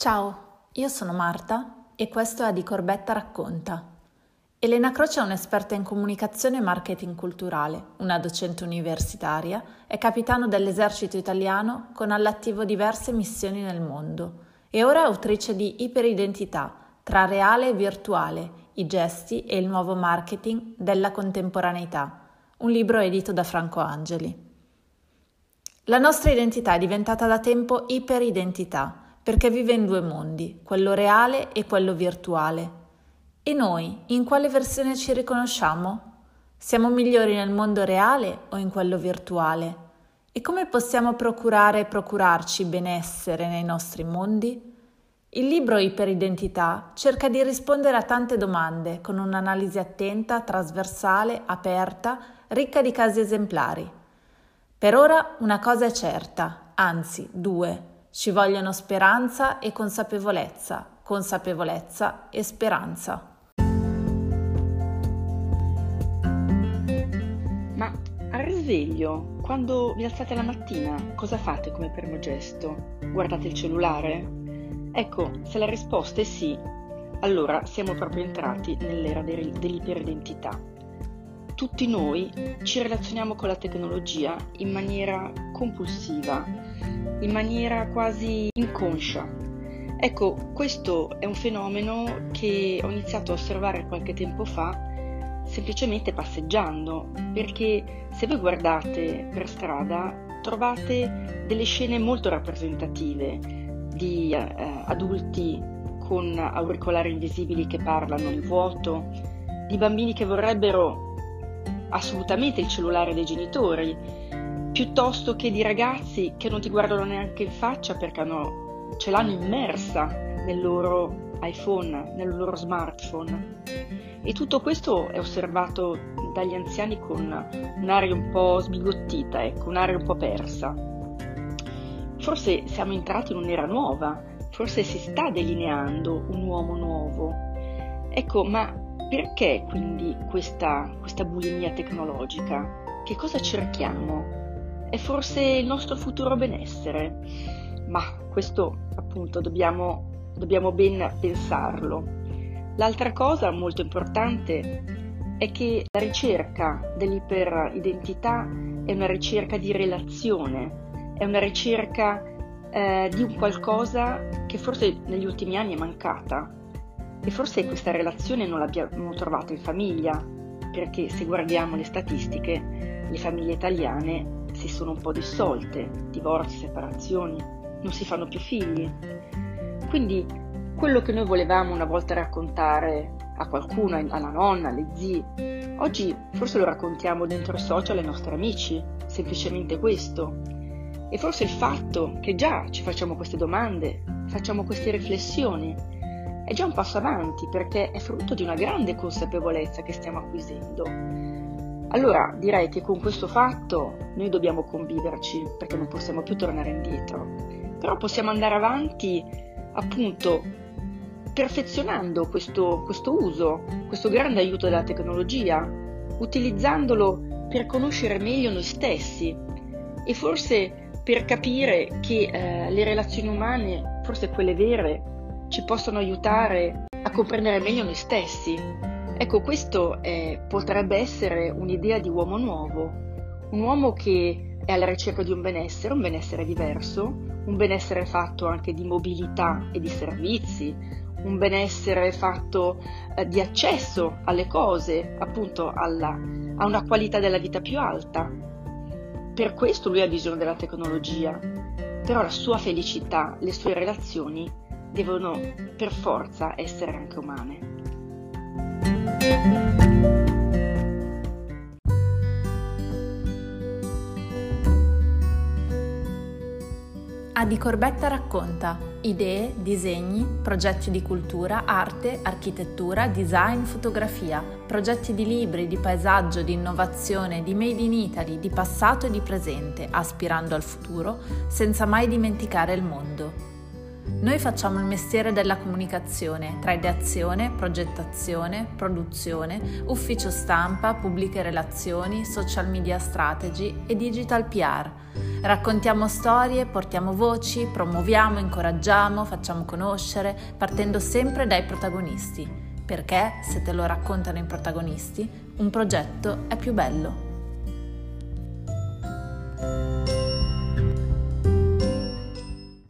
Ciao, io sono Marta e questo è Adi Corbetta Racconta. Elena Croce è un'esperta in comunicazione e marketing culturale, una docente universitaria, è capitano dell'esercito italiano con all'attivo diverse missioni nel mondo e ora è autrice di Iperidentità, tra reale e virtuale, i gesti e il nuovo marketing della contemporaneità, un libro edito da Franco Angeli. La nostra identità è diventata da tempo iperidentità perché vive in due mondi, quello reale e quello virtuale. E noi, in quale versione ci riconosciamo? Siamo migliori nel mondo reale o in quello virtuale? E come possiamo procurare e procurarci benessere nei nostri mondi? Il libro Iperidentità cerca di rispondere a tante domande con un'analisi attenta, trasversale, aperta, ricca di casi esemplari. Per ora una cosa è certa, anzi due. Ci vogliono speranza e consapevolezza, consapevolezza e speranza. Ma al risveglio, quando vi alzate la mattina, cosa fate come primo gesto? Guardate il cellulare? Ecco, se la risposta è sì, allora siamo proprio entrati nell'era dell'iperidentità. Tutti noi ci relazioniamo con la tecnologia in maniera compulsiva, in maniera quasi inconscia. Ecco, questo è un fenomeno che ho iniziato a osservare qualche tempo fa semplicemente passeggiando, perché se voi guardate per strada trovate delle scene molto rappresentative di eh, adulti con auricolari invisibili che parlano nel vuoto, di bambini che vorrebbero assolutamente il cellulare dei genitori, piuttosto che di ragazzi che non ti guardano neanche in faccia perché hanno, ce l'hanno immersa nel loro iPhone, nel loro smartphone. E tutto questo è osservato dagli anziani con un'aria un po' sbigottita, ecco, un'aria un po' persa. Forse siamo entrati in un'era nuova, forse si sta delineando un uomo nuovo. Ecco, ma perché quindi questa, questa bulimia tecnologica? Che cosa cerchiamo? è forse il nostro futuro benessere, ma questo appunto dobbiamo, dobbiamo ben pensarlo. L'altra cosa molto importante è che la ricerca dell'iperidentità è una ricerca di relazione, è una ricerca eh, di un qualcosa che forse negli ultimi anni è mancata e forse questa relazione non l'abbiamo trovata in famiglia, perché se guardiamo le statistiche, le famiglie italiane si sono un po' dissolte, divorzi, separazioni, non si fanno più figli. Quindi quello che noi volevamo una volta raccontare a qualcuno, alla nonna, alle zie, oggi forse lo raccontiamo dentro i social ai nostri amici, semplicemente questo. E forse il fatto che già ci facciamo queste domande, facciamo queste riflessioni, è già un passo avanti perché è frutto di una grande consapevolezza che stiamo acquisendo. Allora direi che con questo fatto noi dobbiamo conviverci perché non possiamo più tornare indietro, però possiamo andare avanti appunto perfezionando questo, questo uso, questo grande aiuto della tecnologia, utilizzandolo per conoscere meglio noi stessi. E forse per capire che eh, le relazioni umane, forse quelle vere, ci possono aiutare a comprendere meglio noi stessi Ecco, questo eh, potrebbe essere un'idea di uomo nuovo, un uomo che è alla ricerca di un benessere, un benessere diverso, un benessere fatto anche di mobilità e di servizi, un benessere fatto eh, di accesso alle cose, appunto alla, a una qualità della vita più alta. Per questo lui ha bisogno della tecnologia, però la sua felicità, le sue relazioni devono per forza essere anche umane. Adi Corbetta racconta idee, disegni, progetti di cultura, arte, architettura, design, fotografia, progetti di libri, di paesaggio, di innovazione, di made in Italy, di passato e di presente, aspirando al futuro, senza mai dimenticare il mondo. Noi facciamo il mestiere della comunicazione tra ideazione, progettazione, produzione, ufficio stampa, pubbliche relazioni, social media strategy e digital PR Raccontiamo storie, portiamo voci, promuoviamo, incoraggiamo, facciamo conoscere, partendo sempre dai protagonisti, perché se te lo raccontano i protagonisti, un progetto è più bello.